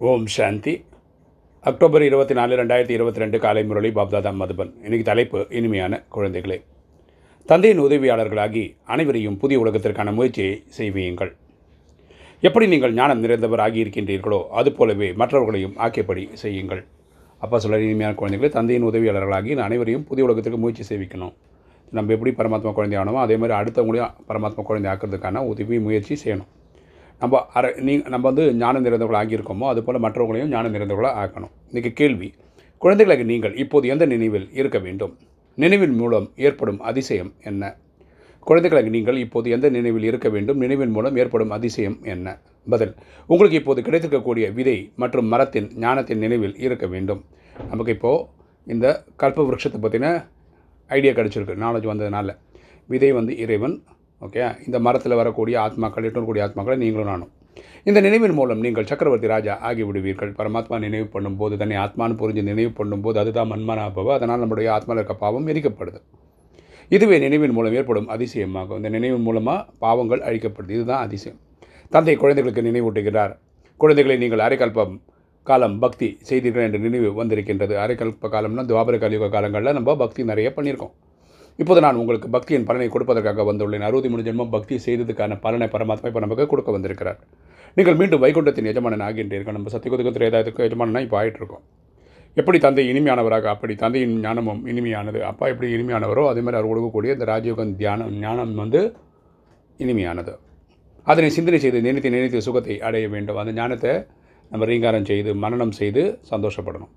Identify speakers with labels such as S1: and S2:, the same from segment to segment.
S1: ஓம் சாந்தி. October இருபத்தி நாலு ரெண்டாயிரத்தி இருபத்தி ரெண்டு காலை முரளி பாப்தாதா மதுபன் இன்னைக்கு தலைப்பு இனிமையான குழந்தைகளே. தந்தையின் உதவியாளர்களாகி அனைவரையும் புதிய உலகத்திற்கான முயற்சியை செய்வீங்கள். எப்படி நீங்கள் ஞானம் நிறைந்தவர் ஆகியிருக்கின்றீர்களோ அதுபோலவே மற்றவர்களையும் ஆக்கியபடி செய்யுங்கள். அப்பா சொல்ல இனிமையான குழந்தைகளே தந்தையின் உதவியாளர்களாகி அனைவரையும் புதிய உலகத்திற்கு முயற்சி செய்விக்கணும். நம்ம எப்படி பரமாத்மா குழந்தை ஆனோமோ அதே மாதிரி அடுத்தவங்களையும் பரமாத்மா குழந்தை ஆக்கிறதுக்கான உதவி முயற்சி செய்யணும். நம்ம அரை நீ நம்ம வந்து ஞானம் நிறைந்தவர்கள் ஆகியிருக்கோமோ அதுபோல் மற்றவர்களையும் ஞானம் நிறைந்தவர்களாக ஆக்கணும். இன்றைக்கி கேள்வி குழந்தைகளுக்கு நீங்கள் இப்போது எந்த நினைவில் இருக்க வேண்டும்? நினைவின் மூலம் ஏற்படும் அதிசயம் என்ன? குழந்தைகளுக்கு நீங்கள் இப்போது எந்த நினைவில் இருக்க வேண்டும்? நினைவின் மூலம் ஏற்படும் அதிசயம் என்ன? பதில் உங்களுக்கு இப்போது கிடைத்திருக்கக்கூடிய விதை மற்றும் மரத்தின் ஞானத்தின் நினைவில் இருக்க வேண்டும். நமக்கு இப்போது இந்த கல்ப விருட்சத்தை பற்றின ஐடியா கிடச்சிருக்கு. நாலேஜ் வந்ததுனால. விதை வந்து இறைவன் ஓகே? இந்த மரத்தில் வரக்கூடிய ஆத்மாக்கள் எட்டுக்கூடிய ஆத்மாக்களை நீங்களும் நானும். இந்த நினைவின் மூலம் நீங்கள் சக்கரவர்த்தி ராஜா ஆகிவிடுவீர்கள். பரமாத்மா நினைவு பண்ணும்போது தன்னை ஆத்மான்னு புரிஞ்சு நினைவு பண்ணும்போது அதுதான் மன்மனாபவ அதனால் நம்முடைய ஆத்மாவில் இருக்க பாவம் எரிக்கப்படுது. இதுவே நினைவின் மூலம் ஏற்படும் அதிசயமாகும். இந்த நினைவின் மூலமாக பாவங்கள் அழிக்கப்படுது. இதுதான் அதிசயம். தந்தை குழந்தைகளுக்கு நினைவூட்டுகிறார். குழந்தைகளை நீங்கள் அரைக்கல்பம் காலம் பக்தி செய்தீர்கள் என்ற நினைவு வந்திருக்கின்றது. அரைக்கல்ப காலம்னா துவாபர கலியுக காலங்களில் நம்ம பக்தி நிறைய பண்ணியிருக்கோம். இப்போது நான் உங்களுக்கு பக்தியின் பலனை கொடுப்பதற்காக வந்துள்ளேன். அறுபத்தி மூணு ஜென்மம் பக்தி செய்ததுக்கான பலனை பரமாத்மா இப்போ நமக்கு கொடுக்க வந்திருக்கிறார். நீங்கள் மீண்டும் வைகுண்டத்தின் எஜமானன் ஆகின்றீர்கள். நம்ம சத்தியகுதுக்கு திரேதாயத்துக்கு எஜமானனா இப்போ ஆகிட்டுருக்கோம் எப்படி தந்தை இனிமையானவராக அப்படி தந்தையின் ஞானமும் இனிமையானது அப்பா எப்படி இனிமையானவரோ அதேமாதிரி அவர் கொடுக்கக்கூடிய இந்த ராஜயோகம் தியானம் ஞானம் வந்து இனிமையானது. அதனை சிந்தனை செய்து நினைத்து நினைத்து சுகத்தை அடைய வேண்டும். அந்த ஞானத்தை நம்ம ரீங்காரம் செய்து மனனம் செய்து சந்தோஷப்படணும்.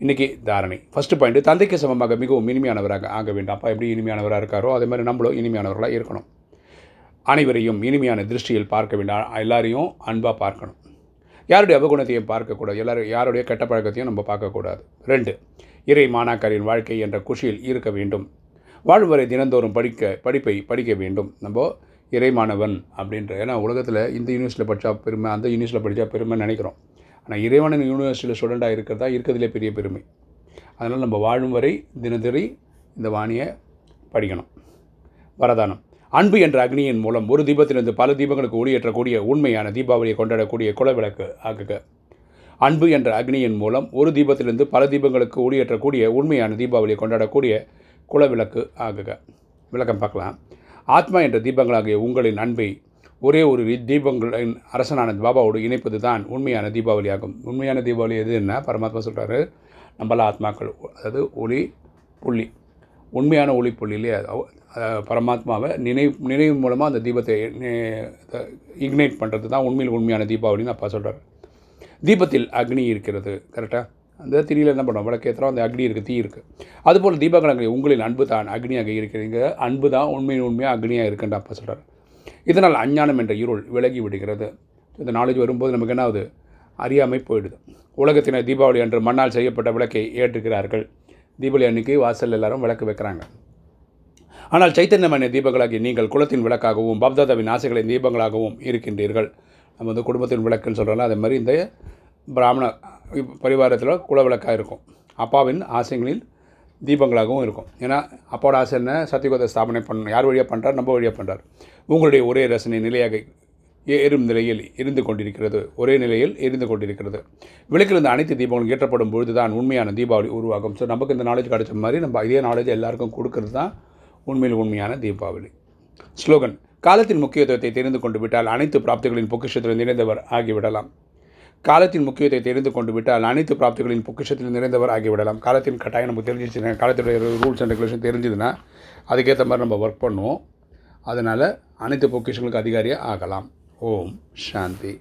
S1: இன்றைக்கி தாரணை. ஃபஸ்ட்டு பாயிண்ட் தந்தைக்கு சமமாக மிகவும் இனிமையானவராக ஆக வேண்டாம். அப்பா எப்படி இனிமையானவராக இருக்காரோ அதே மாதிரி நம்மளும் இனிமையானவர்களாக இருக்கணும். அனைவரையும் இனிமையான திருஷ்டியில் பார்க்க வேண்டாம். எல்லாரையும் அன்பாக பார்க்கணும். யாருடைய அவகுணத்தையும் பார்க்கக்கூடாது. எல்லாரும் யாருடைய கெட்ட பழக்கத்தையும் நம்ம பார்க்கக்கூடாது. ரெண்டு இறை மாணாக்கரின் வாழ்க்கை என்ற குஷியில் இருக்க வேண்டும். வாழும் வரை தினந்தோறும் படிக்க படிப்பை படிக்க வேண்டும். நம்ம இறைமானவன் அப்படின்ற ஏன்னா உலகத்தில் இந்த யூனிவர்சிட்டியில் படித்தா பெருமை அந்த யூனிவர்சிட்டியில் படித்தா பெருமை நினைக்கிறோம். ஆனால் இறைவனின் யூனிவர்சிட்டியில் ஸ்டூடெண்ட்டாக இருக்கிறதா? இருக்கிறதுலே பெரிய பெருமை. அதனால் நம்ம வாழும் வரை தினதிரி இந்த வாணியை படிக்கணும். வரதானம். அன்பு என்ற அக்னியின் மூலம் ஒரு தீபத்திலிருந்து பல தீபங்களுக்கு ஒளியேற்றக்கூடிய உண்மையான தீபாவளியை கொண்டாடக்கூடிய குலவிளக்கு ஆக்குக. அன்பு என்ற அக்னியின் மூலம் ஒரு தீபத்திலிருந்து பல தீபங்களுக்கு ஒளியேற்றக்கூடிய உண்மையான தீபாவளியை கொண்டாடக்கூடிய குலவிளக்கு ஆகுக விளக்கம் பார்க்கலாம். ஆத்மா என்ற தீபங்களாகிய உங்களின் அன்பை ஒரே ஒரு தீபங்களின் அரசனான பாபாவோடு இணைப்பது தான் உண்மையான தீபாவளி ஆகும் உண்மையான தீபாவளி எதுன்னா பரமாத்மா சொல்கிறாரு நம்மள ஆத்மாக்கள் அதாவது ஒளி புள்ளி. உண்மையான ஒளி புள்ளி இல்லையா? பரமாத்மாவை நினைவு நினைவு மூலமாக அந்த தீபத்தை இக்னைட் பண்ணுறது தான் உண்மையில் உண்மையான தீபாவளின்னு அப்பா சொல்கிறார் தீபத்தில் அக்னி இருக்கிறது கரெக்டாக அந்த திரியில் என்ன பண்ணுவோம் விளக்கேற்றுறோம் அந்த அக்னி இருக்குது தீ இருக்குது அதுபோல் தீபகலங்கள் உங்களின் அன்பு தான் அக்னியாக இருக்கிறீங்க. அன்பு தான் உண்மையின் உண்மையாக அக்னியாக இருக்குன்னு அப்பா சொல்கிறார் இதனால் அஞ்ஞானம் என்ற இருள் விலகி விடுகிறது. இந்த நாலேஜ் வரும்போது நமக்கு என்ன ஆகுது அறியாமை போயிடுது. உலகத்தினர் தீபாவளி அன்று மண்ணால் செய்யப்பட்ட விளக்கை ஏற்றுக்கிறார்கள் தீபாவளி அன்னைக்கு வாசல் எல்லாரும் விளக்கு வைக்கிறாங்க. ஆனால் சைத்தன்யமான தீபங்களாகி நீங்கள் குலத்தின் விளக்காகவும் பப்தாதாவின் ஆசைகளின் தீபங்களாகவும் இருக்கின்றீர்கள். நம்ம வந்து குடும்பத்தின் விளக்குன்னு சொல்கிறோம்ல அதே மாதிரி இந்த பிராமண பரிவாரத்தில் குல விளக்காக இருக்கும். அப்பாவின் ஆசைகளில் தீபங்களாகவும் இருக்கும். ஏன்னா அப்போட ஆசை என்ன? சத்தியகோத ஸ்தாபனை பண்ணணும் யார் வழியாக பண்ணுறார் நம்ம வழியாக பண்ணுறார் உங்களுடைய ஒரே ரசனை நிலையாக எரும் நிலையில் இருந்து கொண்டிருக்கிறது. ஒரே நிலையில் இருந்து கொண்டிருக்கிறது. விளக்கிலிருந்து அனைத்து தீபங்களும் ஏற்றப்படும் பொழுது தான் உண்மையான தீபாவளி உருவாகும். ஸோ நமக்கு இந்த நாலேஜ் கிடைச்ச மாதிரி நம்ம இதே நாலேஜ் எல்லாருக்கும் கொடுக்கறது தான் உண்மையில் உண்மையான தீபாவளி. ஸ்லோகன் காலத்தின் முக்கியத்துவத்தை தெரிந்து கொண்டு விட்டால் அனைத்து பிராப்திகளின் பொக்கிஷத்தில் இணைந்தவர் ஆகிவிடலாம். காலத்தின் முக்கியத்தை தெரிந்து கொண்டு விட்டால் அனைத்து பிராப்திகளின் பொக்கிஷத்தில் நிறைந்தவர் ஆகிவிடலாம். காலத்தின் கட்டாயம் நமக்கு தெரிஞ்சிச்சுன்னா காலத்துடைய ரூல்ஸ் அண்ட் ரெகுலேஷன் தெரிஞ்சதுன்னா அதுக்கேற்ற மாதிரி நம்ம ஒர்க் பண்ணுவோம். அதனால் அனைத்து பொக்கிஷங்களுக்கு அதிகாரியாக ஆகலாம். ஓம் சாந்தி.